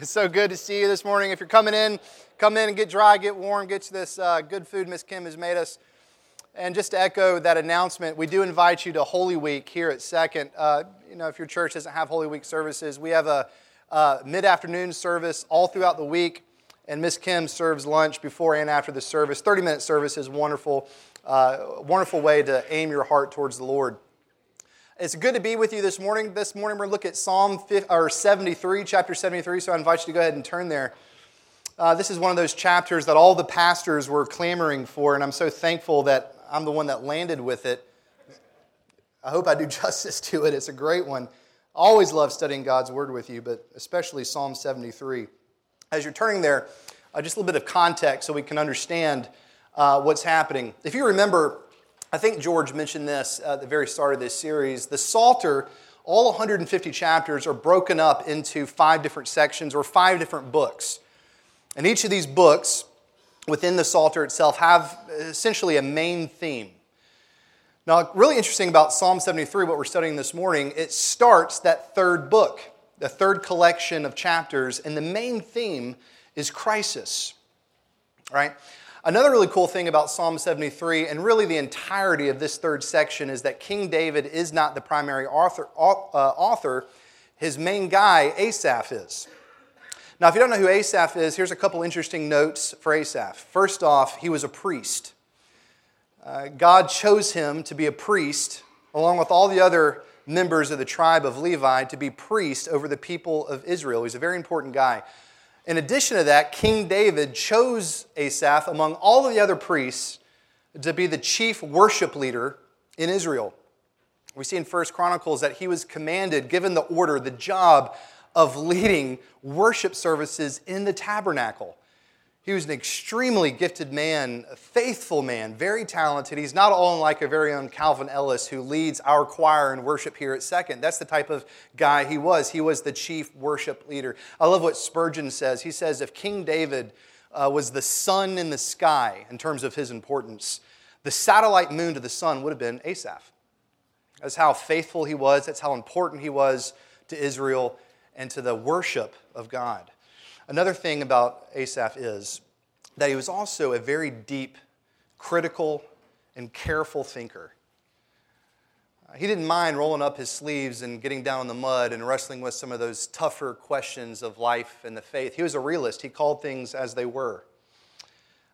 It's so good to see you this morning. If you're coming in, come in and get dry, get warm, get you this uh, good food Miss Kim has made us. And just to echo that announcement, we do invite you to Holy Week here at Second. Uh, you know, if your church doesn't have Holy Week services, we have a uh, mid-afternoon service all throughout the week, and Miss Kim serves lunch before and after the service. 30-minute service is wonderful, uh, wonderful way to aim your heart towards the Lord. It's good to be with you this morning. This morning we're looking at Psalm 50, or 73, chapter 73, so I invite you to go ahead and turn there. Uh, this is one of those chapters that all the pastors were clamoring for, and I'm so thankful that I'm the one that landed with it. I hope I do justice to it. It's a great one. Always love studying God's Word with you, but especially Psalm 73. As you're turning there, uh, just a little bit of context so we can understand uh, what's happening. If you remember, I think George mentioned this at the very start of this series. The Psalter, all 150 chapters, are broken up into five different sections or five different books. And each of these books within the Psalter itself have uh, essentially a main theme. Now, really interesting about Psalm 73, what we're studying this morning, it starts that third book, the third collection of chapters, and the main theme is crisis. Right? Another really cool thing about Psalm 73, and really the entirety of this third section, is that King David is not the primary author. Uh, author. His main guy, Asaph, is. Now, if you don't know who Asaph is, here's a couple interesting notes for Asaph. First off, he was a priest. Uh, God chose him to be a priest, along with all the other members of the tribe of Levi, to be priest over the people of Israel. He's a very important guy. In addition to that, King David chose Asaph among all of the other priests to be the chief worship leader in Israel. We see in First Chronicles that he was commanded, given the order, the job of leading worship services in the tabernacle. He was an extremely gifted man, a faithful man, very talented. He's not all like our very own Calvin Ellis who leads our choir and worship here at Second. That's the type of guy he was. He was the chief worship leader. I love what Spurgeon says. He says, if King David uh, was the sun in the sky in terms of his importance, the satellite moon to the sun would have been Asaph. That's how faithful he was, that's how important he was to Israel and to the worship of God. Another thing about Asaph is that he was also a very deep, critical, and careful thinker. He didn't mind rolling up his sleeves and getting down in the mud and wrestling with some of those tougher questions of life and the faith. He was a realist. He called things as they were.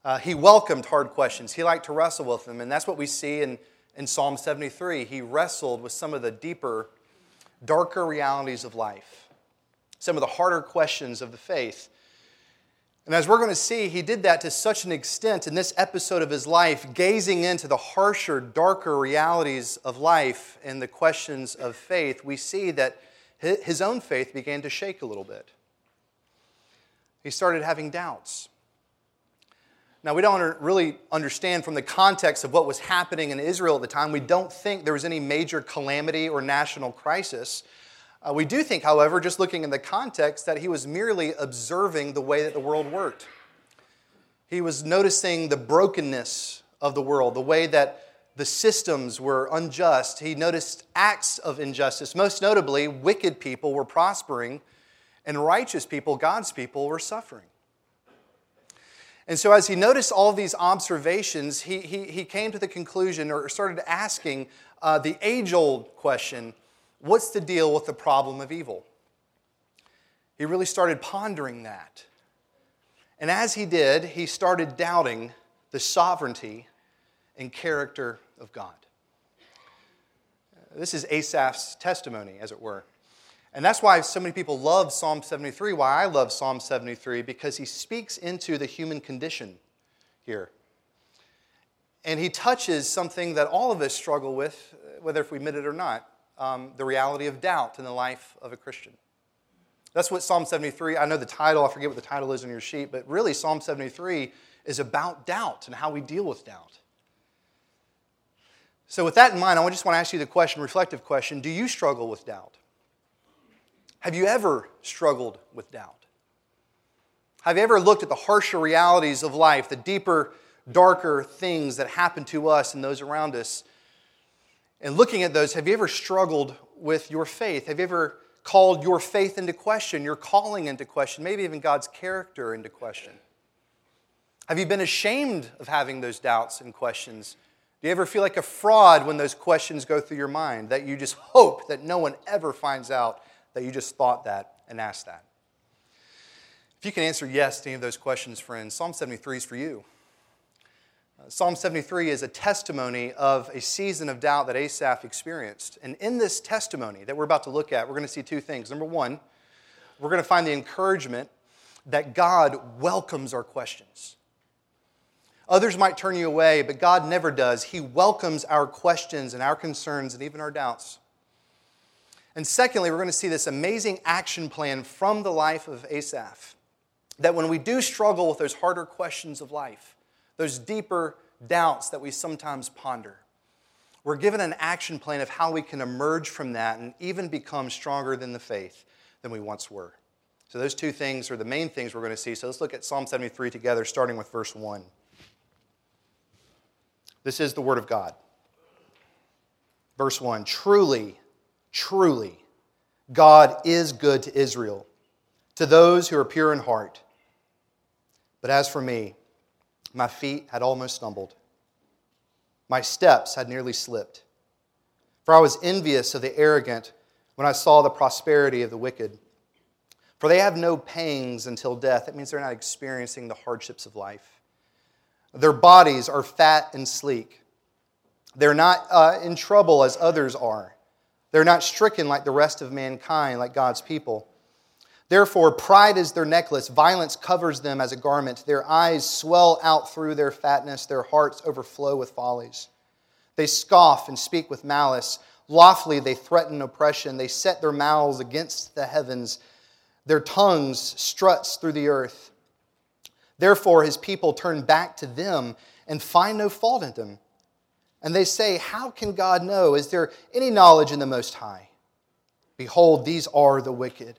Uh, he welcomed hard questions. He liked to wrestle with them. And that's what we see in, in Psalm 73. He wrestled with some of the deeper, darker realities of life some of the harder questions of the faith. And as we're going to see, he did that to such an extent in this episode of his life, gazing into the harsher, darker realities of life and the questions of faith, we see that his own faith began to shake a little bit. He started having doubts. Now, we don't really understand from the context of what was happening in Israel at the time, we don't think there was any major calamity or national crisis. Uh, we do think, however, just looking in the context, that he was merely observing the way that the world worked. He was noticing the brokenness of the world, the way that the systems were unjust. He noticed acts of injustice. Most notably, wicked people were prospering, and righteous people, God's people, were suffering. And so, as he noticed all these observations, he, he, he came to the conclusion or started asking uh, the age old question what's the deal with the problem of evil? He really started pondering that. And as he did, he started doubting the sovereignty and character of God. This is Asaph's testimony, as it were. And that's why so many people love Psalm 73, why I love Psalm 73, because he speaks into the human condition here. And he touches something that all of us struggle with, whether if we admit it or not um, the reality of doubt in the life of a Christian. That's what Psalm 73, I know the title, I forget what the title is on your sheet, but really Psalm 73 is about doubt and how we deal with doubt. So, with that in mind, I just want to ask you the question, reflective question do you struggle with doubt? Have you ever struggled with doubt? Have you ever looked at the harsher realities of life, the deeper, darker things that happen to us and those around us, and looking at those, have you ever struggled with your faith? Have you ever called your faith into question, your calling into question, maybe even God's character into question? Have you been ashamed of having those doubts and questions? Do you ever feel like a fraud when those questions go through your mind, that you just hope that no one ever finds out that you just thought that and asked that? If you can answer yes to any of those questions, friends, Psalm 73 is for you. Uh, Psalm 73 is a testimony of a season of doubt that Asaph experienced. And in this testimony that we're about to look at, we're going to see two things. Number one, we're going to find the encouragement that God welcomes our questions. Others might turn you away, but God never does. He welcomes our questions and our concerns and even our doubts. And secondly, we're going to see this amazing action plan from the life of Asaph. That when we do struggle with those harder questions of life, those deeper doubts that we sometimes ponder, we're given an action plan of how we can emerge from that and even become stronger than the faith than we once were. So, those two things are the main things we're going to see. So, let's look at Psalm 73 together, starting with verse 1. This is the Word of God. Verse 1 Truly, truly, God is good to Israel, to those who are pure in heart. But as for me, my feet had almost stumbled, my steps had nearly slipped. For I was envious of the arrogant when I saw the prosperity of the wicked. For they have no pangs until death. That means they're not experiencing the hardships of life. Their bodies are fat and sleek. They're not uh, in trouble as others are. They're not stricken like the rest of mankind, like God's people. Therefore, pride is their necklace, violence covers them as a garment. Their eyes swell out through their fatness, their hearts overflow with follies. They scoff and speak with malice. Loftily they threaten oppression. They set their mouths against the heavens. Their tongues struts through the earth. Therefore, his people turn back to them and find no fault in them. And they say, How can God know? Is there any knowledge in the Most High? Behold, these are the wicked,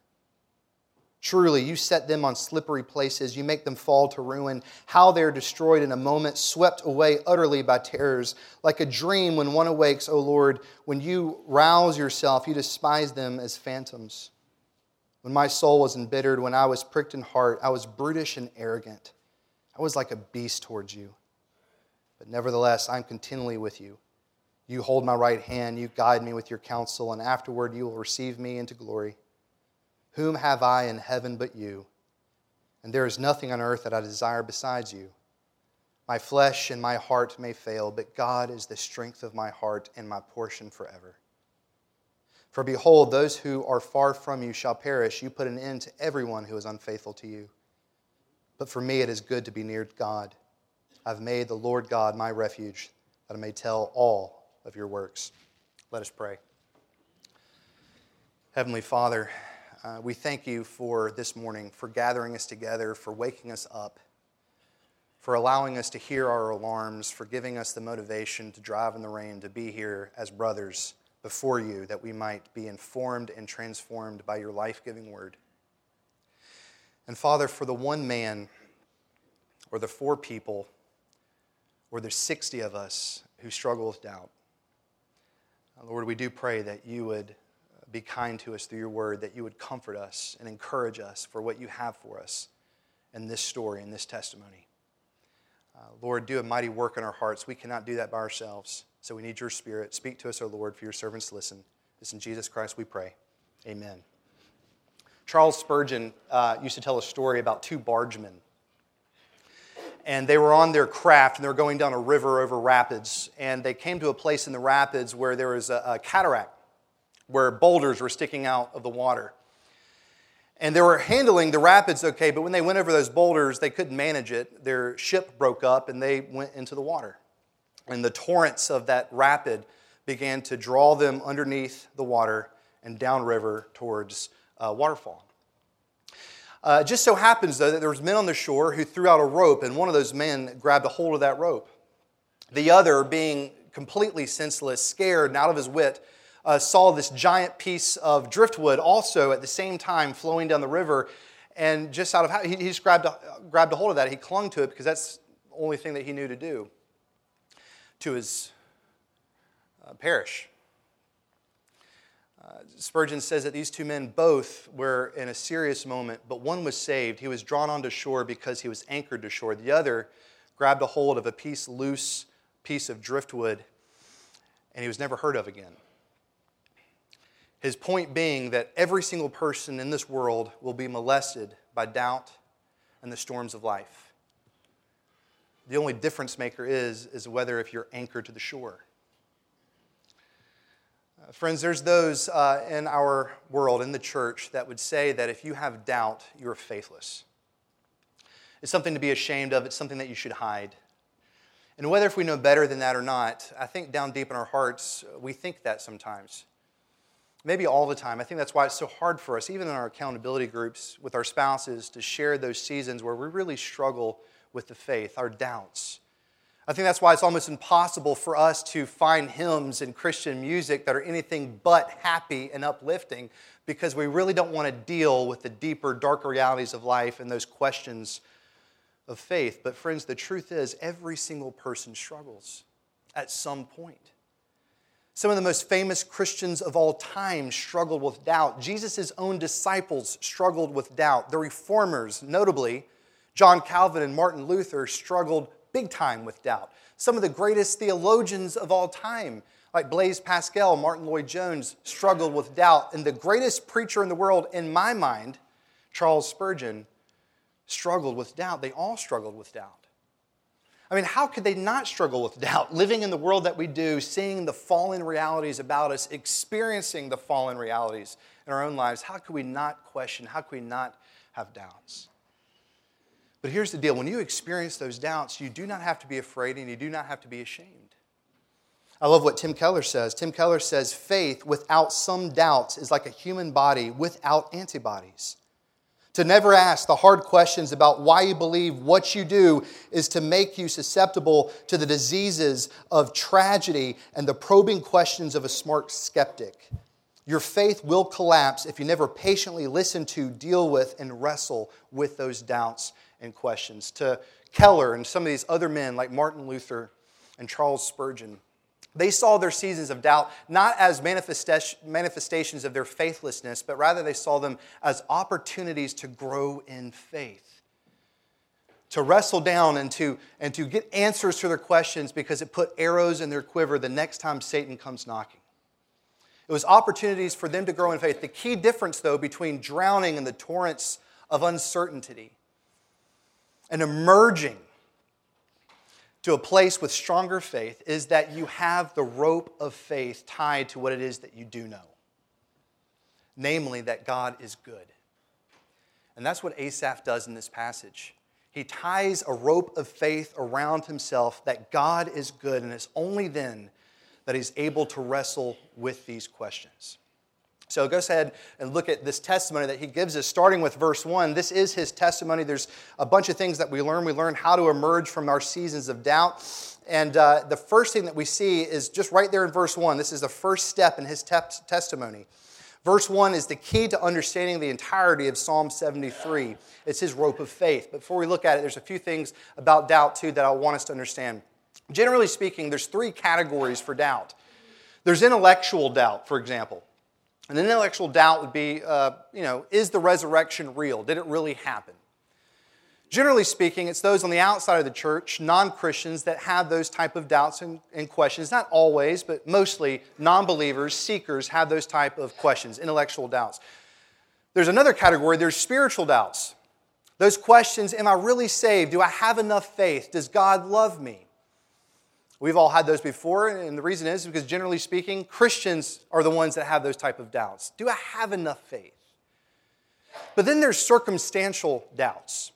Truly, you set them on slippery places. You make them fall to ruin. How they are destroyed in a moment, swept away utterly by terrors. Like a dream when one awakes, O Lord, when you rouse yourself, you despise them as phantoms. When my soul was embittered, when I was pricked in heart, I was brutish and arrogant. I was like a beast towards you. But nevertheless, I'm continually with you. You hold my right hand, you guide me with your counsel, and afterward you will receive me into glory. Whom have I in heaven but you? And there is nothing on earth that I desire besides you. My flesh and my heart may fail, but God is the strength of my heart and my portion forever. For behold, those who are far from you shall perish. You put an end to everyone who is unfaithful to you. But for me, it is good to be near God. I've made the Lord God my refuge, that I may tell all of your works. Let us pray. Heavenly Father, uh, we thank you for this morning, for gathering us together, for waking us up, for allowing us to hear our alarms, for giving us the motivation to drive in the rain, to be here as brothers before you, that we might be informed and transformed by your life giving word. And Father, for the one man, or the four people, or the 60 of us who struggle with doubt, Lord, we do pray that you would be kind to us through your word, that you would comfort us and encourage us for what you have for us in this story, in this testimony. Uh, Lord, do a mighty work in our hearts. We cannot do that by ourselves, so we need your spirit. Speak to us, O Lord, for your servants to listen. This in Jesus Christ we pray. Amen. Charles Spurgeon uh, used to tell a story about two bargemen. And they were on their craft and they were going down a river over rapids. And they came to a place in the rapids where there was a, a cataract, where boulders were sticking out of the water. And they were handling the rapids okay, but when they went over those boulders, they couldn't manage it. Their ship broke up and they went into the water. And the torrents of that rapid began to draw them underneath the water and downriver towards uh, waterfall. Uh, just so happens, though, that there was men on the shore who threw out a rope, and one of those men grabbed a hold of that rope. The other, being completely senseless, scared and out of his wit, uh, saw this giant piece of driftwood also at the same time flowing down the river. And just out of he, he just grabbed a, grabbed a hold of that. He clung to it because that's the only thing that he knew to do to his uh, perish. Uh, Spurgeon says that these two men both were in a serious moment, but one was saved. He was drawn onto shore because he was anchored to shore. The other grabbed a hold of a piece loose piece of driftwood, and he was never heard of again. His point being that every single person in this world will be molested by doubt and the storms of life. The only difference maker is, is whether if you're anchored to the shore. Uh, friends, there's those uh, in our world, in the church, that would say that if you have doubt, you're faithless. It's something to be ashamed of, it's something that you should hide. And whether if we know better than that or not, I think down deep in our hearts, we think that sometimes. Maybe all the time. I think that's why it's so hard for us, even in our accountability groups with our spouses, to share those seasons where we really struggle with the faith, our doubts. I think that's why it's almost impossible for us to find hymns and Christian music that are anything but happy and uplifting because we really don't want to deal with the deeper, darker realities of life and those questions of faith. But, friends, the truth is, every single person struggles at some point. Some of the most famous Christians of all time struggled with doubt. Jesus' own disciples struggled with doubt. The reformers, notably John Calvin and Martin Luther, struggled big time with doubt. Some of the greatest theologians of all time, like Blaise Pascal, Martyn Lloyd-Jones, struggled with doubt. And the greatest preacher in the world, in my mind, Charles Spurgeon, struggled with doubt. They all struggled with doubt. I mean, how could they not struggle with doubt? Living in the world that we do, seeing the fallen realities about us, experiencing the fallen realities in our own lives, how could we not question? How could we not have doubts? But here's the deal when you experience those doubts, you do not have to be afraid and you do not have to be ashamed. I love what Tim Keller says. Tim Keller says, faith without some doubts is like a human body without antibodies. To never ask the hard questions about why you believe what you do is to make you susceptible to the diseases of tragedy and the probing questions of a smart skeptic. Your faith will collapse if you never patiently listen to, deal with, and wrestle with those doubts and questions. To Keller and some of these other men like Martin Luther and Charles Spurgeon, they saw their seasons of doubt not as manifestations of their faithlessness, but rather they saw them as opportunities to grow in faith, to wrestle down and to, and to get answers to their questions because it put arrows in their quiver the next time Satan comes knocking. It was opportunities for them to grow in faith. The key difference, though, between drowning in the torrents of uncertainty and emerging to a place with stronger faith is that you have the rope of faith tied to what it is that you do know. Namely, that God is good. And that's what Asaph does in this passage. He ties a rope of faith around himself that God is good, and it's only then that he's able to wrestle with these questions. So go ahead and look at this testimony that he gives us, starting with verse 1. This is his testimony. There's a bunch of things that we learn. We learn how to emerge from our seasons of doubt. And uh, the first thing that we see is just right there in verse 1. This is the first step in his te- testimony. Verse 1 is the key to understanding the entirety of Psalm 73. It's his rope of faith. But before we look at it, there's a few things about doubt, too, that I want us to understand. Generally speaking, there's three categories for doubt. There's intellectual doubt, for example. An intellectual doubt would be, uh, you know, is the resurrection real? Did it really happen? Generally speaking, it's those on the outside of the church, non-Christians, that have those type of doubts and, and questions. Not always, but mostly non-believers, seekers, have those type of questions, intellectual doubts. There's another category, there's spiritual doubts. Those questions, am I really saved? Do I have enough faith? Does God love me? We've all had those before, and the reason is because generally speaking, Christians are the ones that have those type of doubts. Do I have enough faith? But then there's circumstantial doubts.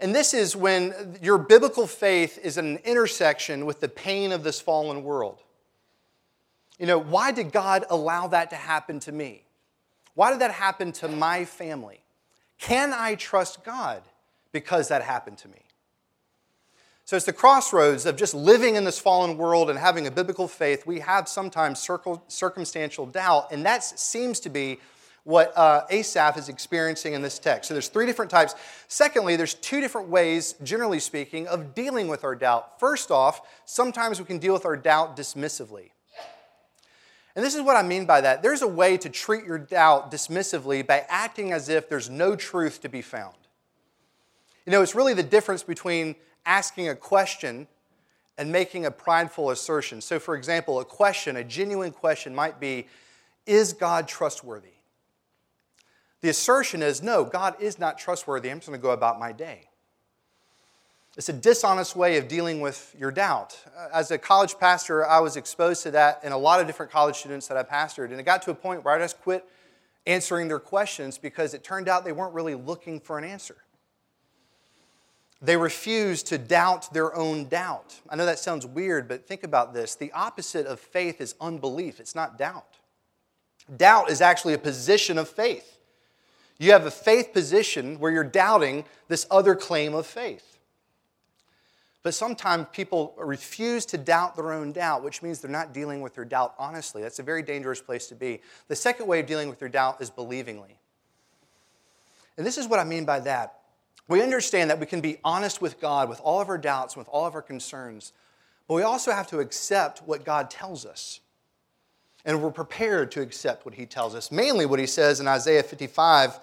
And this is when your biblical faith is at an intersection with the pain of this fallen world. You know, why did God allow that to happen to me? Why did that happen to my family? Can I trust God because that happened to me? So it's the crossroads of just living in this fallen world and having a biblical faith. We have sometimes circumstantial doubt, and that seems to be what uh, Asaph is experiencing in this text. So there's three different types. Secondly, there's two different ways, generally speaking, of dealing with our doubt. First off, sometimes we can deal with our doubt dismissively. And this is what I mean by that. There's a way to treat your doubt dismissively by acting as if there's no truth to be found. You know, it's really the difference between asking a question and making a prideful assertion. So, for example, a question, a genuine question might be Is God trustworthy? The assertion is No, God is not trustworthy. I'm just going to go about my day. It's a dishonest way of dealing with your doubt. Uh, as a college pastor, I was exposed to that in a lot of different college students that I pastored. And it got to a point where I just quit answering their questions because it turned out they weren't really looking for an answer. They refuse to doubt their own doubt. I know that sounds weird, but think about this. The opposite of faith is unbelief, it's not doubt. Doubt is actually a position of faith. You have a faith position where you're doubting this other claim of faith. But sometimes people refuse to doubt their own doubt, which means they're not dealing with their doubt honestly. That's a very dangerous place to be. The second way of dealing with your doubt is believingly. And this is what I mean by that we understand that we can be honest with God with all of our doubts, with all of our concerns, but we also have to accept what God tells us. And we're prepared to accept what He tells us. Mainly what He says in Isaiah 55,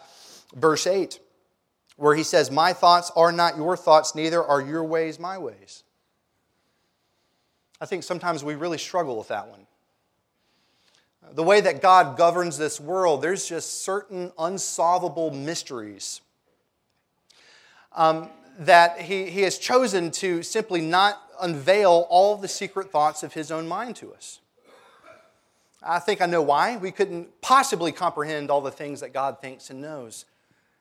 verse 8, where He says, My thoughts are not your thoughts, neither are your ways my ways. I think sometimes we really struggle with that one. The way that God governs this world, there's just certain unsolvable mysteries um, that he, he has chosen to simply not unveil all the secret thoughts of his own mind to us. I think I know why. We couldn't possibly comprehend all the things that God thinks and knows.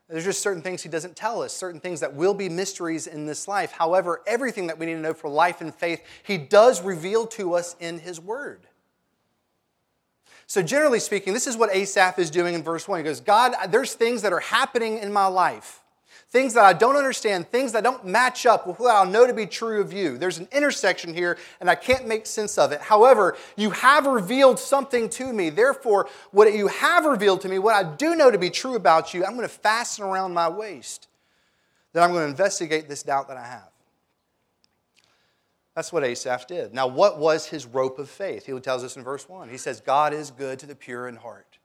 There's just certain things He doesn't tell us, certain things that will be mysteries in this life. However, everything that we need to know for life and faith, He does reveal to us in His Word. So, generally speaking, this is what Asaph is doing in verse 1. He goes, God, there's things that are happening in my life things that I don't understand, things that don't match up with what I know to be true of you. There's an intersection here, and I can't make sense of it. However, you have revealed something to me. Therefore, what you have revealed to me, what I do know to be true about you, I'm going to fasten around my waist. Then I'm going to investigate this doubt that I have. That's what Asaph did. Now, what was his rope of faith? He tells us in verse 1. He says, God is good to the pure in heart.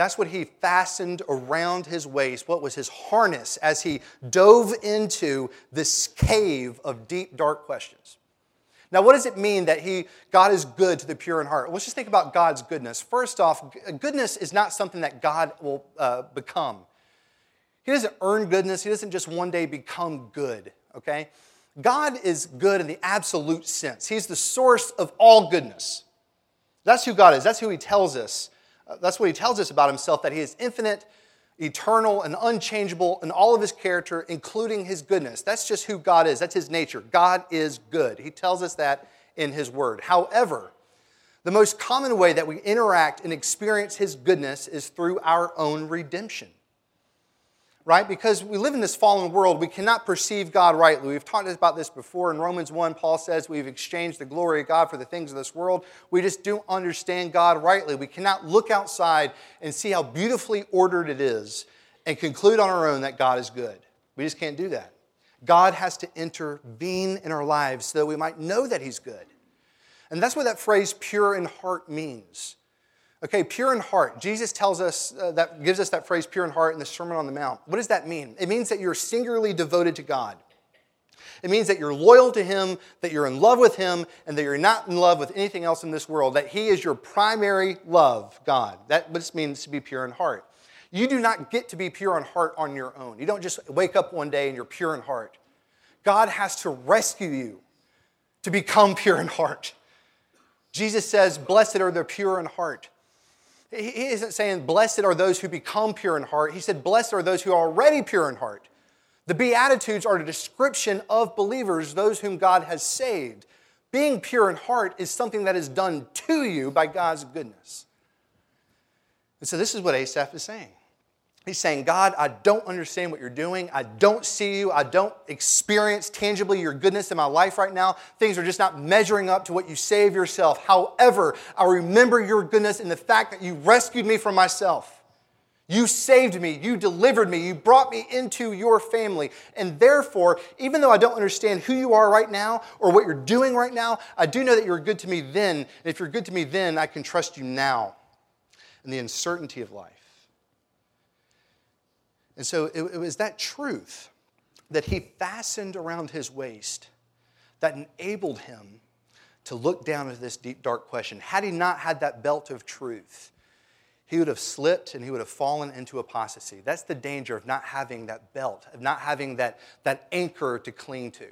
That's what he fastened around his waist. What was his harness as he dove into this cave of deep, dark questions? Now, what does it mean that he, God is good to the pure in heart? Let's just think about God's goodness. First off, goodness is not something that God will uh, become. He doesn't earn goodness, He doesn't just one day become good, okay? God is good in the absolute sense. He's the source of all goodness. That's who God is, that's who He tells us Uh, that's what he tells us about himself that he is infinite, eternal, and unchangeable in all of his character, including his goodness. That's just who God is, that's his nature. God is good. He tells us that in his word. However, the most common way that we interact and experience his goodness is through our own redemption right? Because we live in this fallen world, we cannot perceive God rightly. We've talked about this before. In Romans 1, Paul says we've exchanged the glory of God for the things of this world. We just don't understand God rightly. We cannot look outside and see how beautifully ordered it is and conclude on our own that God is good. We just can't do that. God has to intervene in our lives so that we might know that He's good. And that's what that phrase pure in heart means. Okay, pure in heart. Jesus tells us uh, that gives us that phrase pure in heart in the Sermon on the Mount. What does that mean? It means that you're singularly devoted to God. It means that you're loyal to Him, that you're in love with Him, and that you're not in love with anything else in this world, that He is your primary love, God. That it means to be pure in heart. You do not get to be pure in heart on your own. You don't just wake up one day and you're pure in heart. God has to rescue you to become pure in heart. Jesus says, Blessed are the pure in heart. He isn't saying, Blessed are those who become pure in heart. He said, Blessed are those who are already pure in heart. The Beatitudes are a description of believers, those whom God has saved. Being pure in heart is something that is done to you by God's goodness. And so, this is what Asaph is saying. He's saying, God, I don't understand what you're doing. I don't see you. I don't experience tangibly your goodness in my life right now. Things are just not measuring up to what you say of yourself. However, I remember your goodness and the fact that you rescued me from myself. You saved me. You delivered me. You brought me into your family. And therefore, even though I don't understand who you are right now or what you're doing right now, I do know that you're good to me then. And if you're good to me then, I can trust you now in the uncertainty of life. And so it, it was that truth that he fastened around his waist that enabled him to look down into this deep, dark question. Had he not had that belt of truth, he would have slipped and he would have fallen into apostasy. That's the danger of not having that belt, of not having that, that anchor to cling to.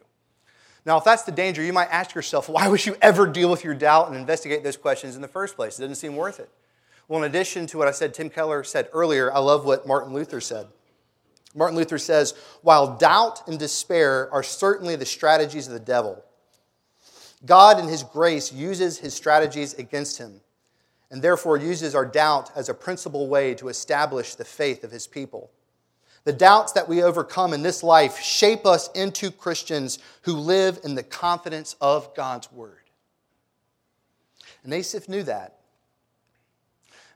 Now, if that's the danger, you might ask yourself, why would you ever deal with your doubt and investigate those questions in the first place? It doesn't seem worth it. Well, in addition to what I said, Tim Keller said earlier, I love what Martin Luther said. Martin Luther says, while doubt and despair are certainly the strategies of the devil, God in his grace uses his strategies against him and therefore uses our doubt as a principal way to establish the faith of his people. The doubts that we overcome in this life shape us into Christians who live in the confidence of God's word. And Asaph knew that.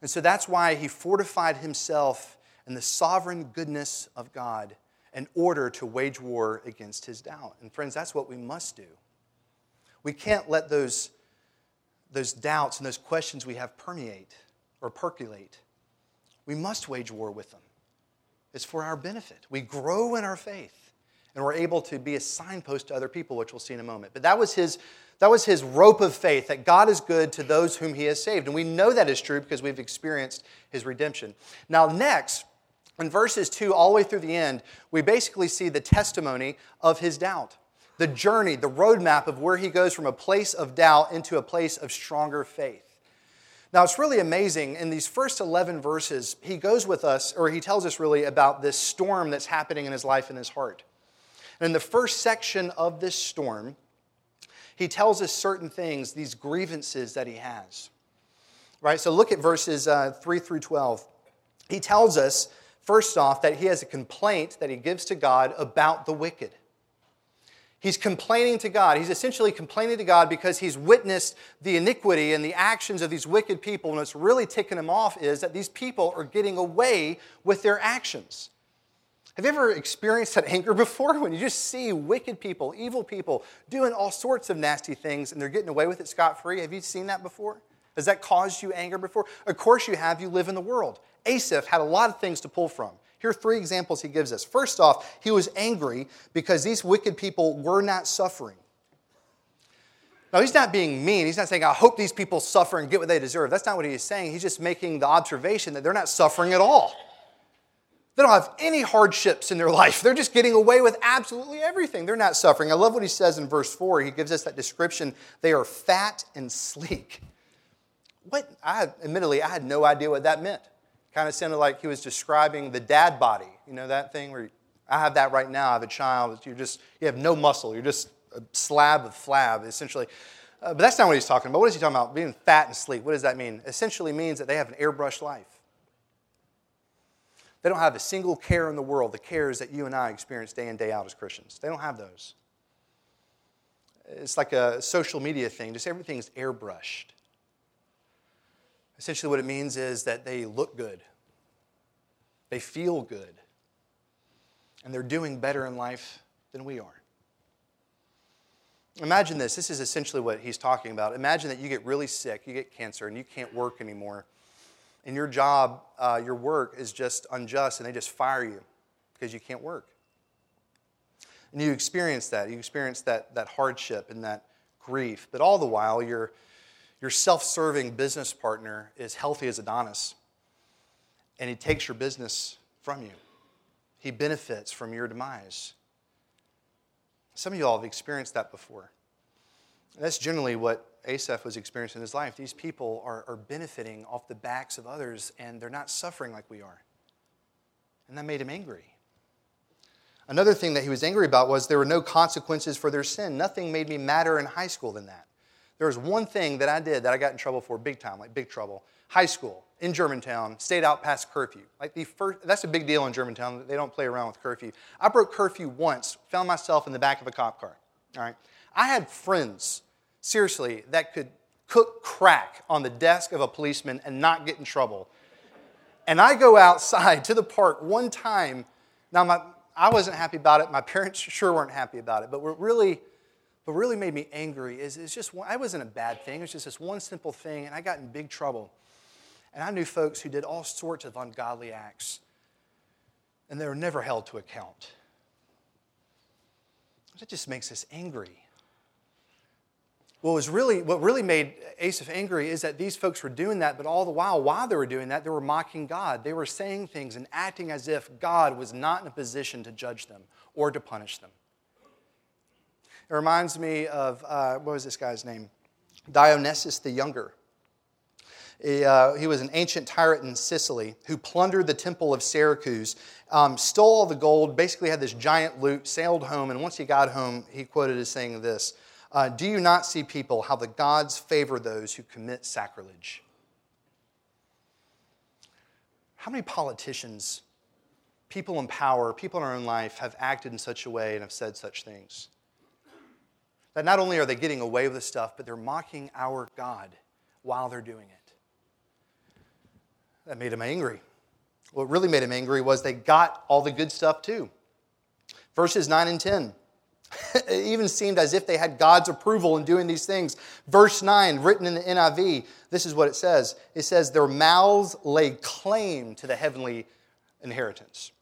And so that's why he fortified himself and the sovereign goodness of God in order to wage war against his doubt. And friends, that's what we must do. We can't let those, those doubts and those questions we have permeate or percolate. We must wage war with them. It's for our benefit. We grow in our faith and we're able to be a signpost to other people, which we'll see in a moment. But that was his, that was his rope of faith that God is good to those whom he has saved. And we know that is true because we've experienced his redemption. Now, next, in verses 2 all the way through the end, we basically see the testimony of his doubt, the journey, the roadmap of where he goes from a place of doubt into a place of stronger faith. Now, it's really amazing. In these first 11 verses, he goes with us, or he tells us really about this storm that's happening in his life and his heart. And in the first section of this storm, he tells us certain things, these grievances that he has. Right? So look at verses uh, 3 through 12. He tells us First off, that he has a complaint that he gives to God about the wicked. He's complaining to God. He's essentially complaining to God because he's witnessed the iniquity and the actions of these wicked people. And what's really ticking him off is that these people are getting away with their actions. Have you ever experienced that anger before? When you just see wicked people, evil people doing all sorts of nasty things and they're getting away with it scot free? Have you seen that before? Has that caused you anger before? Of course you have. You live in the world. Asaph had a lot of things to pull from. Here are three examples he gives us. First off, he was angry because these wicked people were not suffering. Now, he's not being mean. He's not saying, I hope these people suffer and get what they deserve. That's not what he's saying. He's just making the observation that they're not suffering at all. They don't have any hardships in their life. They're just getting away with absolutely everything. They're not suffering. I love what he says in verse 4. He gives us that description. They are fat and sleek. What? I, admittedly, I had no idea what that meant. Kind of sounded like he was describing the dad body. You know that thing where you, I have that right now. I have a child. You're just, you have no muscle. You're just a slab of flab, essentially. Uh, but that's not what he's talking about. What is he talking about? Being fat and sleek. What does that mean? Essentially means that they have an airbrushed life. They don't have a single care in the world, the cares that you and I experience day in, day out as Christians. They don't have those. It's like a social media thing, just everything's airbrushed. Essentially, what it means is that they look good, they feel good, and they're doing better in life than we are. Imagine this. This is essentially what he's talking about. Imagine that you get really sick, you get cancer, and you can't work anymore. And your job, uh, your work is just unjust, and they just fire you because you can't work. And you experience that. You experience that, that hardship and that grief. But all the while, you're your self serving business partner is healthy as Adonis, and he takes your business from you. He benefits from your demise. Some of you all have experienced that before. That's generally what Asaph was experiencing in his life. These people are, are benefiting off the backs of others, and they're not suffering like we are. And that made him angry. Another thing that he was angry about was there were no consequences for their sin. Nothing made me madder in high school than that. There was one thing that I did that I got in trouble for big time, like big trouble. High school in Germantown, stayed out past curfew. Like the first, that's a big deal in Germantown. They don't play around with curfew. I broke curfew once, found myself in the back of a cop car. All right. I had friends, seriously, that could cook crack on the desk of a policeman and not get in trouble. And I go outside to the park one time. Now, my, I wasn't happy about it. My parents sure weren't happy about it. But what really, what really made me angry is it's just, I wasn't a bad thing. It was just this one simple thing, and I got in big trouble. And I knew folks who did all sorts of ungodly acts, and they were never held to account. That just makes us angry. What was really what really made Asaph angry is that these folks were doing that, but all the while, while they were doing that, they were mocking God. They were saying things and acting as if God was not in a position to judge them or to punish them. It reminds me of uh, what was this guy's name? Dionysius the Younger. He, uh, he was an ancient tyrant in Sicily who plundered the temple of Syracuse, um, stole all the gold, basically had this giant loot, sailed home, and once he got home, he quoted as saying this uh, Do you not see, people, how the gods favor those who commit sacrilege? How many politicians, people in power, people in our own life have acted in such a way and have said such things? That not only are they getting away with this stuff, but they're mocking our God while they're doing it. That made him angry. What really made him angry was they got all the good stuff too. Verses 9 and 10. it even seemed as if they had God's approval in doing these things. Verse 9, written in the NIV, this is what it says it says, Their mouths lay claim to the heavenly inheritance.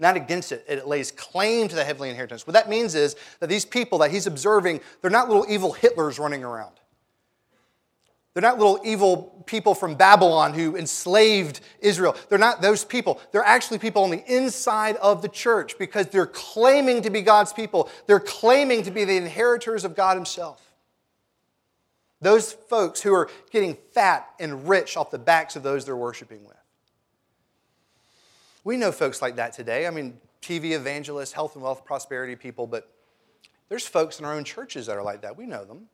Not against it, it lays claim to the heavenly inheritance. What that means is that these people that he's observing, they're not little evil Hitlers running around. They're not little evil people from Babylon who enslaved Israel. They're not those people. They're actually people on the inside of the church because they're claiming to be God's people. They're claiming to be the inheritors of God Himself. Those folks who are getting fat and rich off the backs of those they're worshiping with. We know folks like that today. I mean, TV evangelists, health and wealth, prosperity people, but there's folks in our own churches that are like that. We know them,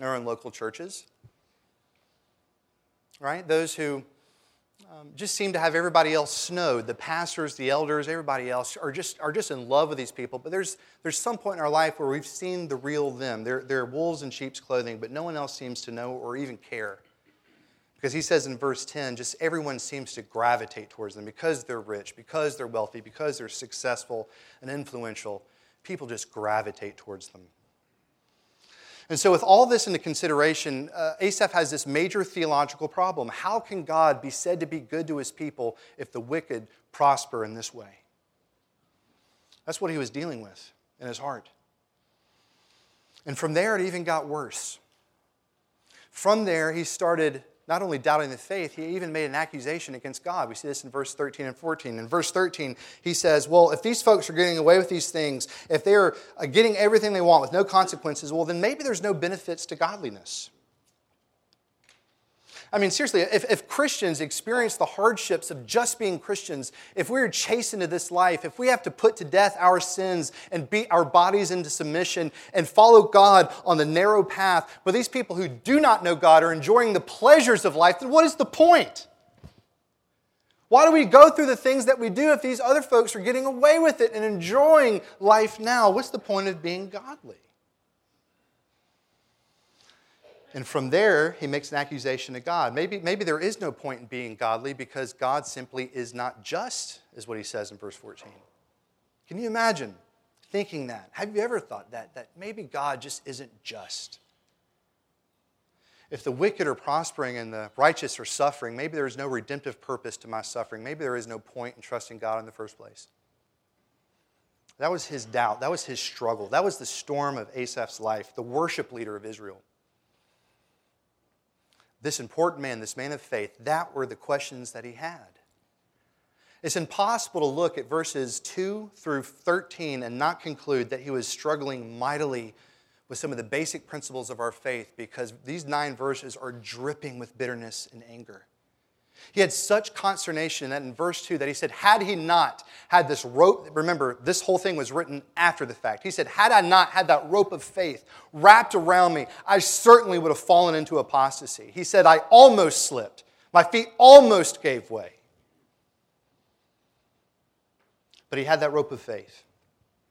in our own local churches right? Those who um, just seem to have everybody else snowed. The pastors, the elders, everybody else are just, are just in love with these people. But there's, there's some point in our life where we've seen the real them. They're, they're wolves in sheep's clothing, but no one else seems to know or even care. Because he says in verse 10, just everyone seems to gravitate towards them because they're rich, because they're wealthy, because they're successful and influential. People just gravitate towards them. And so, with all this into consideration, uh, Asaph has this major theological problem. How can God be said to be good to his people if the wicked prosper in this way? That's what he was dealing with in his heart. And from there, it even got worse. From there, he started not only doubting the faith, he even made an accusation against God. We see this in verse 13 and 14. In verse 13, he says, Well, if these folks are getting away with these things, if they're uh, getting everything they want with no consequences, well, then maybe there's no benefits to godliness. I mean, seriously, if, if Christians experience the hardships of just being Christians, if we're chased into this life, if we have to put to death our sins and beat our bodies into submission and follow God on the narrow path, but these people who do not know God are enjoying the pleasures of life, then what is the point? Why do we go through the things that we do if these other folks are getting away with it and enjoying life now? What's the point of being godly? And from there, he makes an accusation to God. Maybe, maybe there is no point in being godly because God simply is not just, is what he says in verse 14. Can you imagine thinking that? Have you ever thought that? That maybe God just isn't just? If the wicked are prospering and the righteous are suffering, maybe there is no redemptive purpose to my suffering. Maybe there is no point in trusting God in the first place. That was his doubt. That was his struggle. That was the storm of Asaph's life, the worship leader of Israel this important man, this man of faith, that were the questions that he had. It's impossible to look at verses 2 through 13 and not conclude that he was struggling mightily with some of the basic principles of our faith because these nine verses are dripping with bitterness and anger. He had such consternation that in verse 2 that he said, Had he not had this rope, remember, this whole thing was written after the fact. He said, Had I not had that rope of faith wrapped around me, I certainly would have fallen into apostasy. He said, I almost slipped. My feet almost gave way. But he had that rope of faith.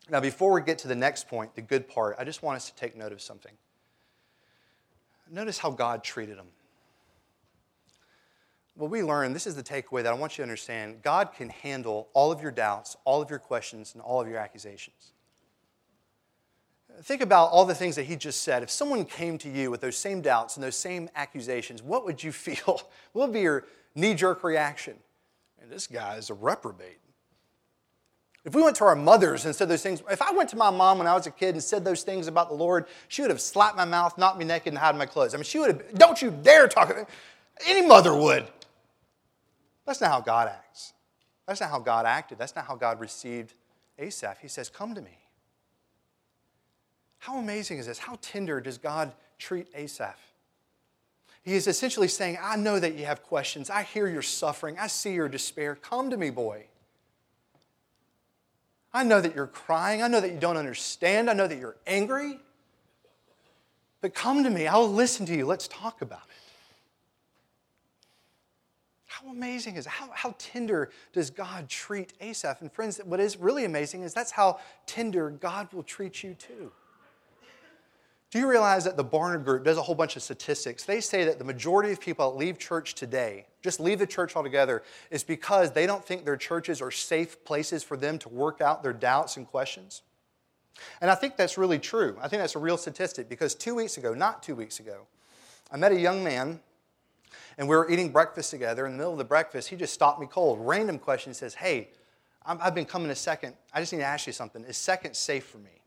Now, before we get to the next point, the good part, I just want us to take note of something. Notice how God treated him. What we learn, this is the takeaway that I want you to understand God can handle all of your doubts, all of your questions, and all of your accusations. Think about all the things that he just said. If someone came to you with those same doubts and those same accusations, what would you feel? What would be your knee jerk reaction? And this guy is a reprobate. If we went to our mothers and said those things, if I went to my mom when I was a kid and said those things about the Lord, she would have slapped my mouth, knocked me naked, and hid my clothes. I mean, she would have, don't you dare talk. Any mother would. That's not how God acts. That's not how God acted. That's not how God received Asaph. He says, Come to me. How amazing is this? How tender does God treat Asaph? He is essentially saying, I know that you have questions. I hear your suffering. I see your despair. Come to me, boy. I know that you're crying. I know that you don't understand. I know that you're angry. But come to me. I'll listen to you. Let's talk about it. How amazing is? How, how tender does God treat Asaph? And friends, what is really amazing is that's how tender God will treat you too. Do you realize that the Barna Group does a whole bunch of statistics? They say that the majority of people that leave church today, just leave the church altogether, is because they don't think their churches are safe places for them to work out their doubts and questions. And I think that's really true. I think that's a real statistic because two weeks ago, not two weeks ago, I met a young man and we were eating breakfast together. In the middle of the breakfast, he just stopped me cold. Random question. He says, Hey, I've been coming a second. I just need to ask you something. Is second safe for me?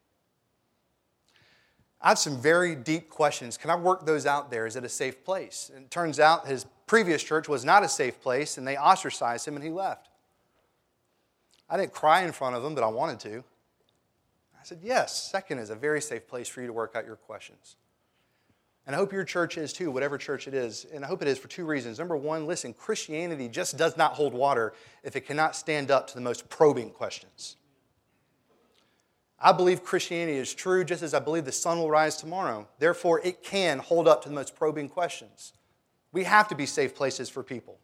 I have some very deep questions. Can I work those out there? Is it a safe place? And it turns out his previous church was not a safe place, and they ostracized him and he left. I didn't cry in front of him, but I wanted to. I said, Yes, second is a very safe place for you to work out your questions. And I hope your church is too, whatever church it is. And I hope it is for two reasons. Number one, listen, Christianity just does not hold water if it cannot stand up to the most probing questions. I believe Christianity is true just as I believe the sun will rise tomorrow. Therefore, it can hold up to the most probing questions. We have to be safe places for people.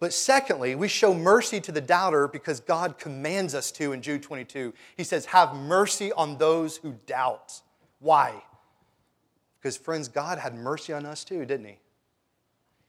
But secondly, we show mercy to the doubter because God commands us to in Jude 22. He says, Have mercy on those who doubt. Why? Because, friends, God had mercy on us too, didn't He?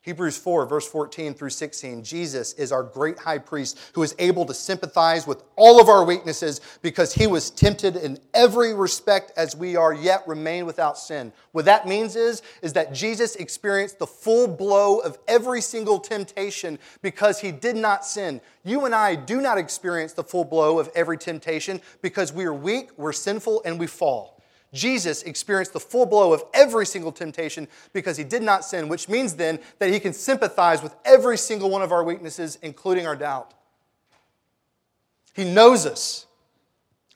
Hebrews 4, verse 14 through 16. Jesus is our great high priest who is able to sympathize with all of our weaknesses because he was tempted in every respect as we are, yet remain without sin. What that means is, is that Jesus experienced the full blow of every single temptation because he did not sin. You and I do not experience the full blow of every temptation because we are weak, we're sinful, and we fall. Jesus experienced the full blow of every single temptation because he did not sin, which means then that he can sympathize with every single one of our weaknesses, including our doubt. He knows us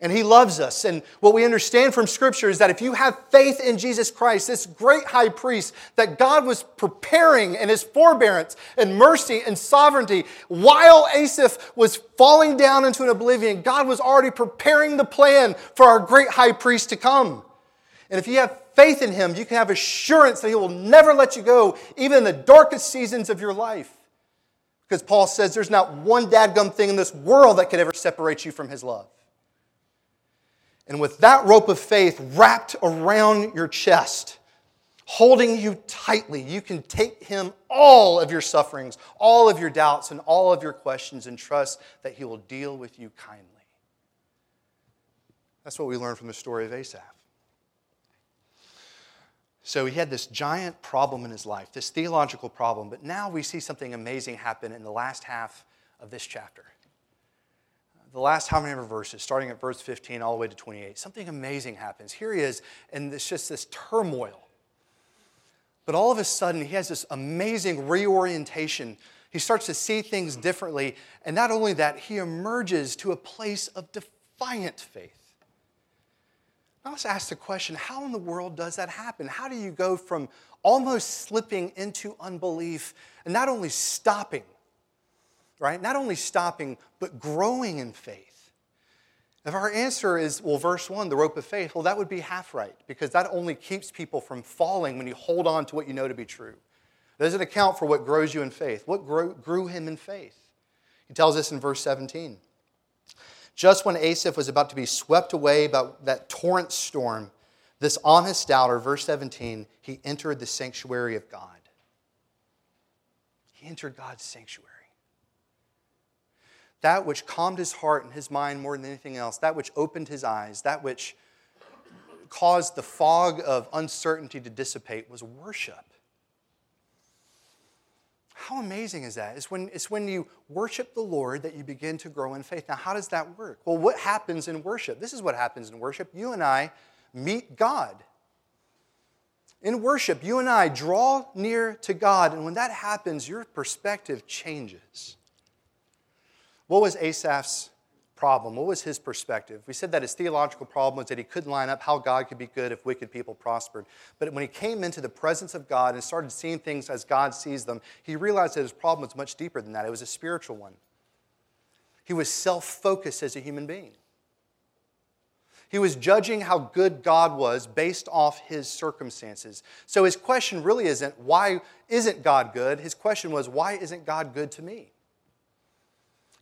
and he loves us. And what we understand from Scripture is that if you have faith in Jesus Christ, this great high priest that God was preparing in his forbearance and mercy and sovereignty, while Asaph was falling down into an oblivion, God was already preparing the plan for our great high priest to come. And if you have faith in Him, you can have assurance that He will never let you go, even in the darkest seasons of your life. Because Paul says there's not one dadgum thing in this world that could ever separate you from His love. And with that rope of faith wrapped around your chest, holding you tightly, you can take Him all of your sufferings, all of your doubts, and all of your questions and trust that He will deal with you kindly. That's what we learn from the story of Asaph. So he had this giant problem in his life, this theological problem, but now we see something amazing happen in the last half of this chapter. The last how many verses, starting at verse 15 all the way to 28. Something amazing happens. Here he is, and it's just this turmoil. But all of a sudden, he has this amazing reorientation. He starts to see things differently. And not only that, he emerges to a place of defiant faith. Now let's ask the question how in the world does that happen? How do you go from almost slipping into unbelief and not only stopping, right? Not only stopping, but growing in faith. If our answer is, well, verse 1, the rope of faith, well, that would be half right because that only keeps people from falling when you hold on to what you know to be true. It doesn't account for what grows you in faith. What grew him in faith? He tells us in verse 17. Just when Asaph was about to be swept away by that torrent storm, this honest doubter, verse 17, he entered the sanctuary of God. He entered God's sanctuary. That which calmed his heart and his mind more than anything else, that which opened his eyes, that which caused the fog of uncertainty to dissipate was worship. How amazing is that? It's when, it's when you worship the Lord that you begin to grow in faith. Now, how does that work? Well, what happens in worship? This is what happens in worship. You and I meet God. In worship, you and I draw near to God, and when that happens, your perspective changes. What was Asaph's problem? What was his perspective? We said that his theological problem was that he couldn't line up how God could be good if wicked people prospered. But when he came into the presence of God and started seeing things as God sees them, he realized that his problem was much deeper than that. It was a spiritual one. He was self focused as a human being. He was judging how good God was based off his circumstances. So his question really isn't, why isn't God good? His question was, why isn't God good to me?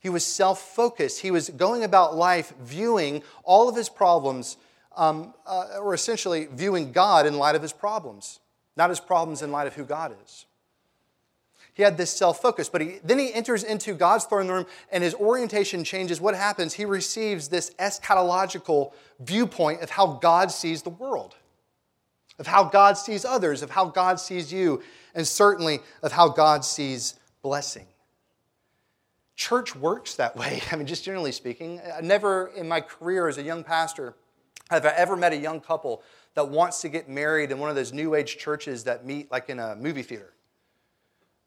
He was self focused. He was going about life viewing all of his problems, um, uh, or essentially viewing God in light of his problems, not his problems in light of who God is. He had this self focus, but he, then he enters into God's throne room and his orientation changes. What happens? He receives this eschatological viewpoint of how God sees the world, of how God sees others, of how God sees you, and certainly of how God sees blessing. Church works that way. I mean, just generally speaking. I never in my career as a young pastor have I ever met a young couple that wants to get married in one of those new age churches that meet like in a movie theater.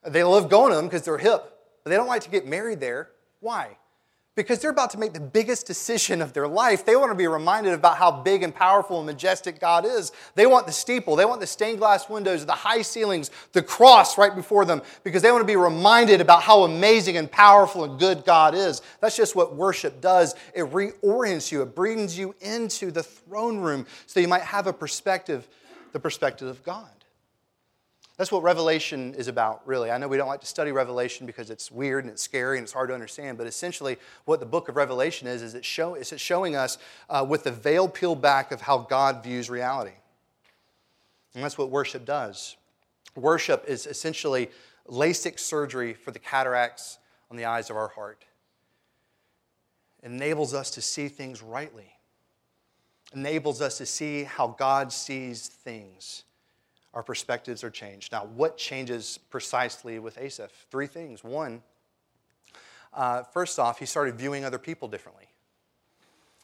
They love going to them because they're hip, but they don't like to get married there. Why? Because they're about to make the biggest decision of their life. They want to be reminded about how big and powerful and majestic God is. They want the steeple, they want the stained glass windows, the high ceilings, the cross right before them because they want to be reminded about how amazing and powerful and good God is. That's just what worship does. It reorients you, it brings you into the throne room so you might have a perspective, the perspective of God. That's what Revelation is about, really. I know we don't like to study Revelation because it's weird and it's scary and it's hard to understand, but essentially, what the book of Revelation is, is it's, show, it's showing us uh, with the veil peeled back of how God views reality. And that's what worship does. Worship is essentially LASIK surgery for the cataracts on the eyes of our heart. It enables us to see things rightly, enables us to see how God sees things our perspectives are changed. Now, what changes precisely with Asaph? Three things. One, uh, first off, he started viewing other people differently.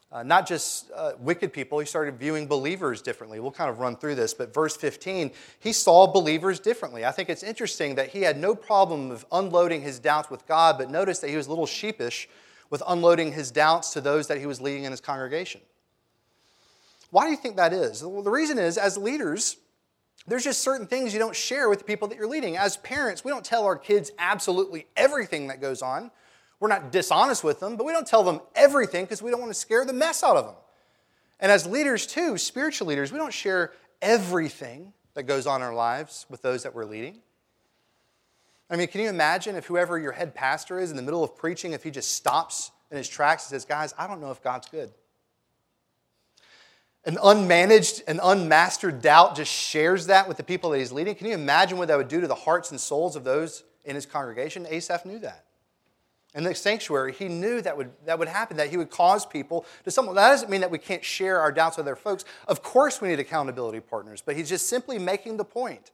Uh, not just uh, wicked people, he started viewing believers differently. We'll kind of run through this, but verse 15, he saw believers differently. I think it's interesting that he had no problem of unloading his doubts with God, but notice that he was a little sheepish with unloading his doubts to those that he was leading in his congregation. Why do you think that is? Well, the reason is, as leaders, there's just certain things you don't share with the people that you're leading. As parents, we don't tell our kids absolutely everything that goes on. We're not dishonest with them, but we don't tell them everything because we don't want to scare the mess out of them. And as leaders, too, spiritual leaders, we don't share everything that goes on in our lives with those that we're leading. I mean, can you imagine if whoever your head pastor is in the middle of preaching, if he just stops in his tracks and says, Guys, I don't know if God's good? An unmanaged and unmastered doubt just shares that with the people that he's leading. Can you imagine what that would do to the hearts and souls of those in his congregation? Asaph knew that. In the sanctuary, he knew that would, that would happen, that he would cause people to stumble. That doesn't mean that we can't share our doubts with other folks. Of course, we need accountability partners, but he's just simply making the point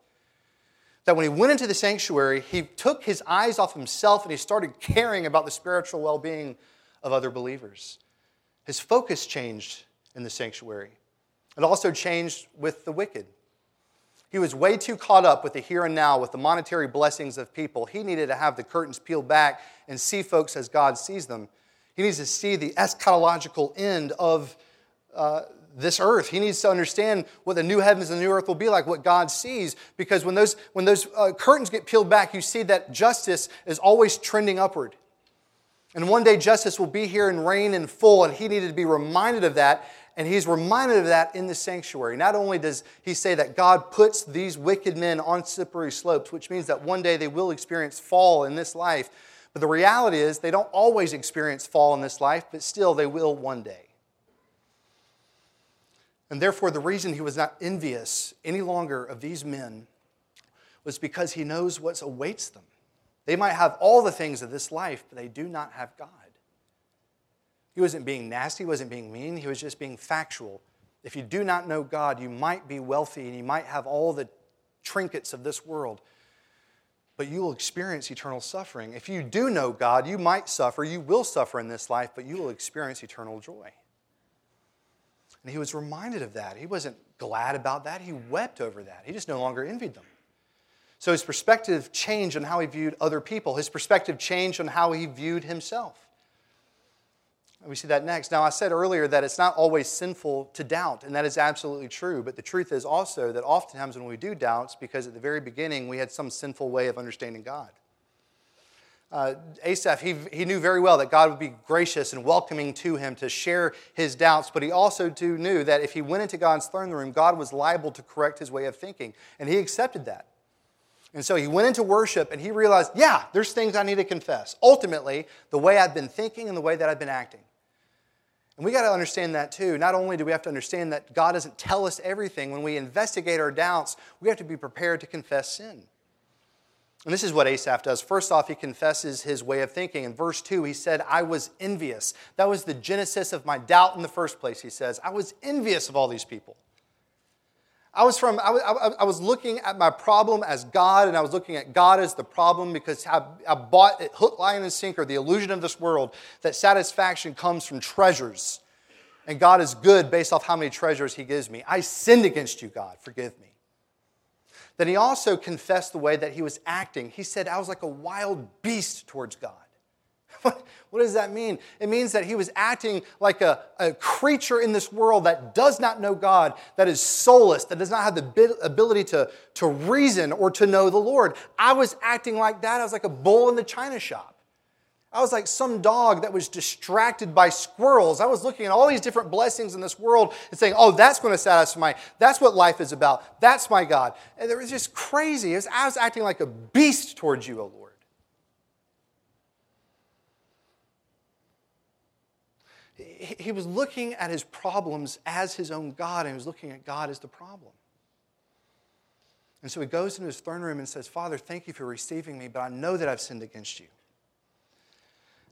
that when he went into the sanctuary, he took his eyes off himself and he started caring about the spiritual well being of other believers. His focus changed in the sanctuary. It also changed with the wicked. He was way too caught up with the here and now, with the monetary blessings of people. He needed to have the curtains peeled back and see folks as God sees them. He needs to see the eschatological end of uh, this earth. He needs to understand what the new heavens and the new earth will be like, what God sees. Because when those, when those uh, curtains get peeled back, you see that justice is always trending upward. And one day justice will be here and reign in full, and he needed to be reminded of that. And he's reminded of that in the sanctuary. Not only does he say that God puts these wicked men on slippery slopes, which means that one day they will experience fall in this life, but the reality is they don't always experience fall in this life, but still they will one day. And therefore, the reason he was not envious any longer of these men was because he knows what awaits them. They might have all the things of this life, but they do not have God. He wasn't being nasty, he wasn't being mean, he was just being factual. If you do not know God, you might be wealthy and you might have all the trinkets of this world, but you will experience eternal suffering. If you do know God, you might suffer, you will suffer in this life, but you will experience eternal joy. And he was reminded of that. He wasn't glad about that, he wept over that. He just no longer envied them. So his perspective changed on how he viewed other people. His perspective changed on how he viewed himself. We see that next. Now, I said earlier that it's not always sinful to doubt, and that is absolutely true. But the truth is also that oftentimes when we do doubt, it's because at the very beginning we had some sinful way of understanding God. Uh, Asaph, he, he knew very well that God would be gracious and welcoming to him to share his doubts, but he also too knew that if he went into God's throne room, God was liable to correct his way of thinking, and he accepted that. And so he went into worship and he realized, yeah, there's things I need to confess. Ultimately, the way I've been thinking and the way that I've been acting. And we got to understand that too. Not only do we have to understand that God doesn't tell us everything, when we investigate our doubts, we have to be prepared to confess sin. And this is what Asaph does. First off, he confesses his way of thinking. In verse 2, he said, I was envious. That was the genesis of my doubt in the first place, he says. I was envious of all these people. I was, from, I, was, I was looking at my problem as God, and I was looking at God as the problem because I, I bought it hook, line, and sinker, the illusion of this world, that satisfaction comes from treasures. And God is good based off how many treasures He gives me. I sinned against you, God. Forgive me. Then he also confessed the way that he was acting. He said, I was like a wild beast towards God. What, does that mean? It means that he was acting like a, a creature in this world that does not know God, that is soulless, that does not have the ability to, to reason or to know the Lord. I was acting like that. I was like a bull in the china shop. I was like some dog that was distracted by squirrels. I was looking at all these different blessings in this world and saying, oh, that's going to satisfy. my, That's what life is about. That's my God. And it was just crazy. Was, I was acting like a beast towards you, O Lord. He was looking at his problems as his own God, and he was looking at God as the problem. And so he goes into his throne room and says, Father, thank you for receiving me, but I know that I've sinned against you.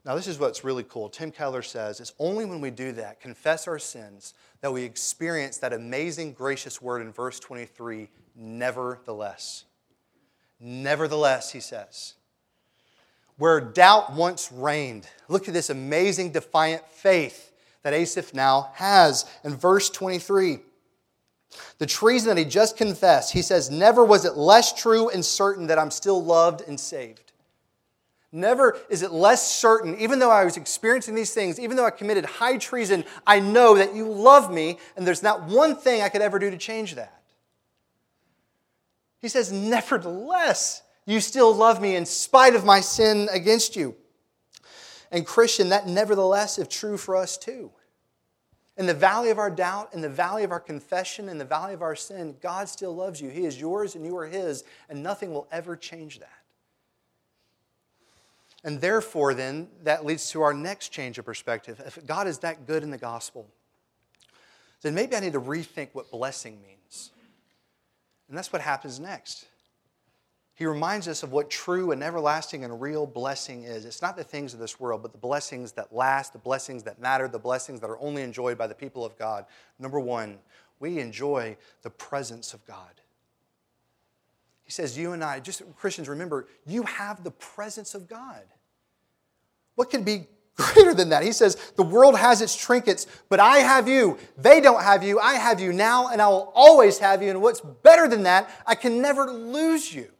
Now, this is what's really cool. Tim Keller says it's only when we do that, confess our sins, that we experience that amazing, gracious word in verse 23 nevertheless. Nevertheless, he says where doubt once reigned. Look at this amazing, defiant faith that Asaph now has. In verse 23, the treason that he just confessed, he says, Never was it less true and certain that I'm still loved and saved. Never is it less certain, even though I was experiencing these things, even though I committed high treason, I know that you love me, and there's not one thing I could ever do to change that. He says, Nevertheless, you still love me in spite of my sin against you. And, Christian, that nevertheless is true for us too. In the valley of our doubt, in the valley of our confession, in the valley of our sin, God still loves you. He is yours and you are His, and nothing will ever change that. And therefore, then, that leads to our next change of perspective. If God is that good in the gospel, then maybe I need to rethink what blessing means. And that's what happens next. He reminds us of what true and everlasting and real blessing is. It's not the things of this world, but the blessings that last, the blessings that matter, the blessings that are only enjoyed by the people of God. Number one, we enjoy the presence of God. He says, You and I, just Christians, remember, you have the presence of God. What could be greater than that? He says, The world has its trinkets, but I have you. They don't have you. I have you now, and I will always have you. And what's better than that, I can never lose you.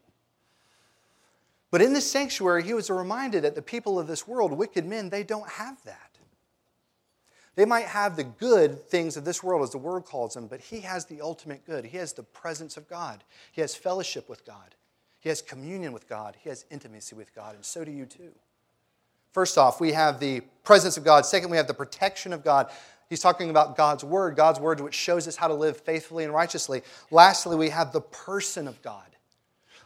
But in the sanctuary, he was reminded that the people of this world, wicked men, they don't have that. They might have the good things of this world, as the world calls them, but he has the ultimate good. He has the presence of God, he has fellowship with God, he has communion with God, he has intimacy with God, and so do you too. First off, we have the presence of God. Second, we have the protection of God. He's talking about God's word, God's word which shows us how to live faithfully and righteously. Lastly, we have the person of God.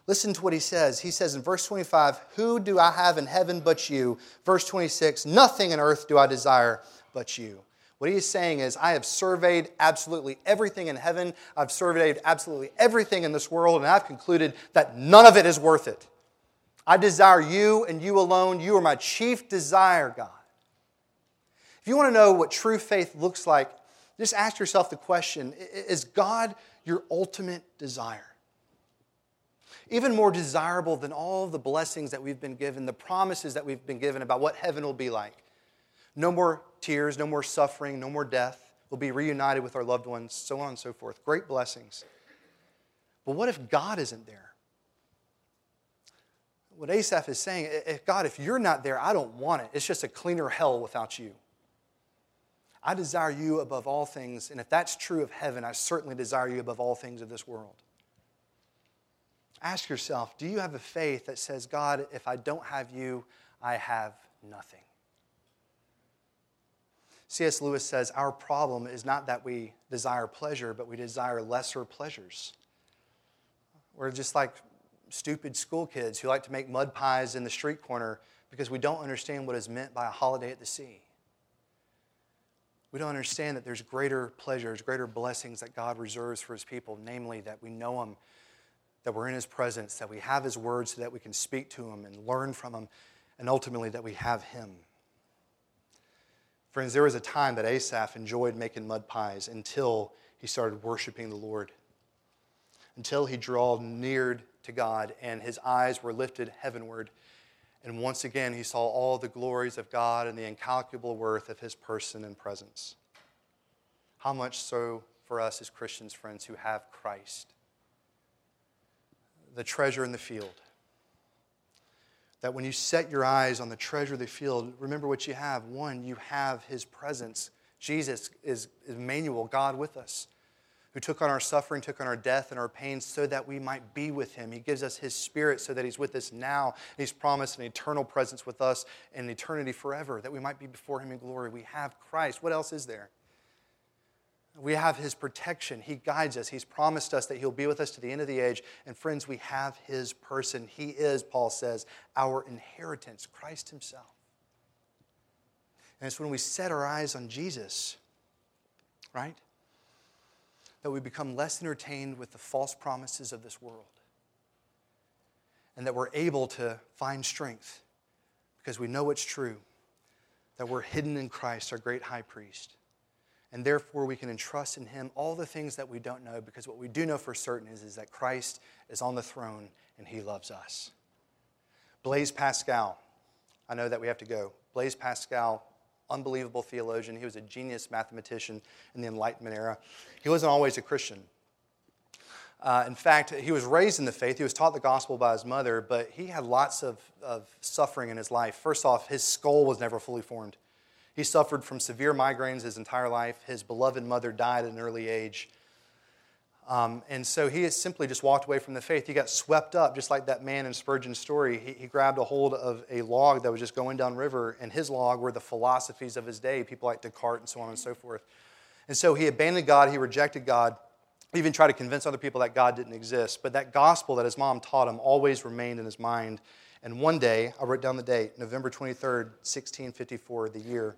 Listen to what he says. He says in verse 25, Who do I have in heaven but you? Verse 26, Nothing in earth do I desire but you. What he is saying is, I have surveyed absolutely everything in heaven, I've surveyed absolutely everything in this world, and I've concluded that none of it is worth it. I desire you and you alone. You are my chief desire, God. If you want to know what true faith looks like, just ask yourself the question Is God your ultimate desire? Even more desirable than all the blessings that we've been given, the promises that we've been given about what heaven will be like. No more tears, no more suffering, no more death. We'll be reunited with our loved ones, so on and so forth. Great blessings. But what if God isn't there? What Asaph is saying, if God, if you're not there, I don't want it. It's just a cleaner hell without you. I desire you above all things, and if that's true of heaven, I certainly desire you above all things of this world. Ask yourself do you have a faith that says, God, if I don't have you, I have nothing? C.S. Lewis says, Our problem is not that we desire pleasure, but we desire lesser pleasures. We're just like stupid school kids who like to make mud pies in the street corner because we don't understand what is meant by a holiday at the sea. We don't understand that there's greater pleasures, greater blessings that God reserves for his people, namely that we know him, that we're in his presence, that we have his words so that we can speak to him and learn from him, and ultimately that we have him. Friends, there was a time that Asaph enjoyed making mud pies until he started worshiping the Lord, until he drawed near to God and his eyes were lifted heavenward. And once again, he saw all the glories of God and the incalculable worth of his person and presence. How much so for us as Christians, friends, who have Christ, the treasure in the field. That when you set your eyes on the treasure of the field, remember what you have. One, you have his presence. Jesus is Emmanuel, God with us who took on our suffering, took on our death and our pain so that we might be with him. He gives us his spirit so that he's with us now. He's promised an eternal presence with us in eternity forever, that we might be before him in glory. We have Christ. What else is there? We have his protection. He guides us. He's promised us that he'll be with us to the end of the age. And friends, we have his person. He is, Paul says, our inheritance, Christ himself. And it's when we set our eyes on Jesus, right? that we become less entertained with the false promises of this world. And that we're able to find strength because we know it's true that we're hidden in Christ, our great high priest. And therefore, we can entrust in him all the things that we don't know because what we do know for certain is, is that Christ is on the throne and he loves us. Blaise Pascal, I know that we have to go. Blaise Pascal unbelievable theologian. He was a genius mathematician in the Enlightenment era. He wasn't always a Christian. Uh, in fact, he was raised in the faith. He was taught the gospel by his mother, but he had lots of, of suffering in his life. First off, his skull was never fully formed. He suffered from severe migraines his entire life. His beloved mother died at an early age. Um, and so he simply just walked away from the faith. He got swept up, just like that man in Spurgeon's story. He, he, grabbed a hold of a log that was just going down river, and his log were the philosophies of his day, people like Descartes and so on and so forth. And so he abandoned God, he rejected God, he even tried to convince other people that God didn't exist. But that gospel that his mom taught him always remained in his mind. And one day, I wrote down the date, November 23rd, 1654, the year,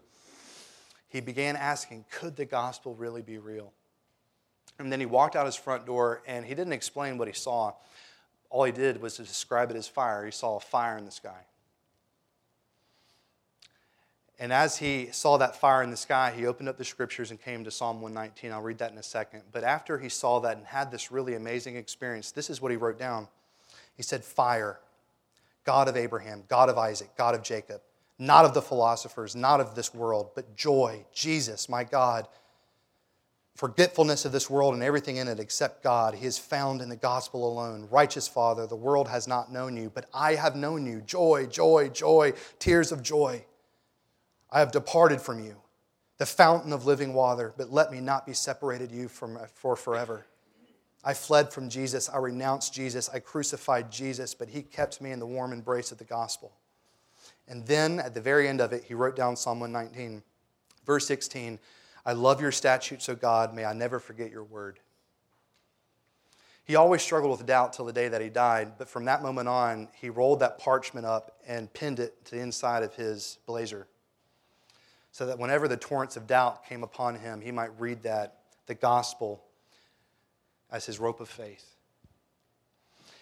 he began asking, could the gospel really be real? And then he walked out his front door and he didn't explain what he saw. All he did was to describe it as fire. He saw a fire in the sky. And as he saw that fire in the sky, he opened up the scriptures and came to Psalm 119. I'll read that in a second. But after he saw that and had this really amazing experience, this is what he wrote down. He said, Fire, God of Abraham, God of Isaac, God of Jacob, not of the philosophers, not of this world, but joy, Jesus, my God forgetfulness of this world and everything in it except God. He is found in the gospel alone. Righteous Father, the world has not known you, but I have known you. Joy, joy, joy, tears of joy. I have departed from you, the fountain of living water, but let me not be separated you from for forever. I fled from Jesus. I renounced Jesus. I crucified Jesus, but he kept me in the warm embrace of the gospel. And then at the very end of it, he wrote down Psalm 119, verse 16 I love your statutes, O God. May I never forget your word. He always struggled with doubt till the day that he died, but from that moment on, he rolled that parchment up and pinned it to the inside of his blazer so that whenever the torrents of doubt came upon him, he might read that, the gospel, as his rope of faith.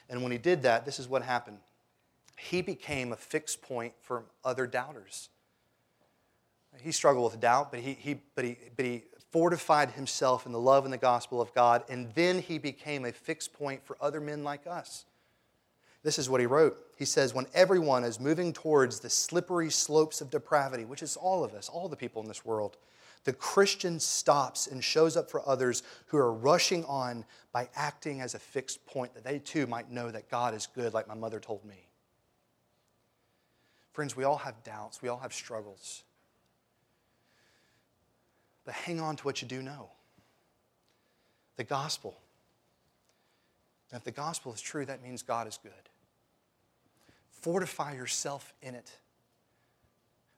And when he did that, this is what happened. He became a fixed point for other doubters. He struggled with doubt, but he, he, but he, but he fortified himself in the love and the gospel of God, and then he became a fixed point for other men like us. This is what he wrote. He says, When everyone is moving towards the slippery slopes of depravity, which is all of us, all the people in this world, the Christian stops and shows up for others who are rushing on by acting as a fixed point that they too might know that God is good, like my mother told me. Friends, we all have doubts, we all have struggles. But hang on to what you do know the gospel. And if the gospel is true, that means God is good. Fortify yourself in it.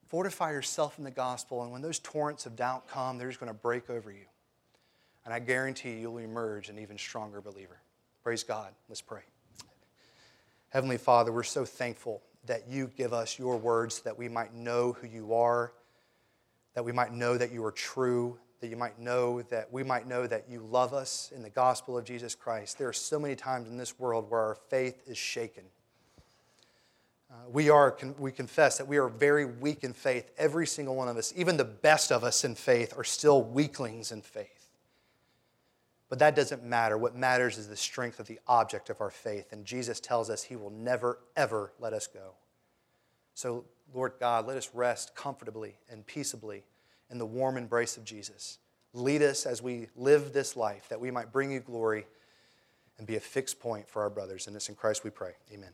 Fortify yourself in the gospel, and when those torrents of doubt come, they're just going to break over you. And I guarantee you, you'll emerge an even stronger believer. Praise God. Let's pray. Heavenly Father, we're so thankful that you give us your words that we might know who you are that we might know that you are true, that you might know that we might know that you love us in the gospel of Jesus Christ. There are so many times in this world where our faith is shaken. Uh, we, are, we confess that we are very weak in faith, every single one of us. Even the best of us in faith are still weaklings in faith. But that doesn't matter. What matters is the strength of the object of our faith. And Jesus tells us he will never, ever let us go. So, Lord God, let us rest comfortably and peaceably in the warm embrace of Jesus. Lead us as we live this life that we might bring you glory and be a fixed point for our brothers. And this in Christ we pray. Amen.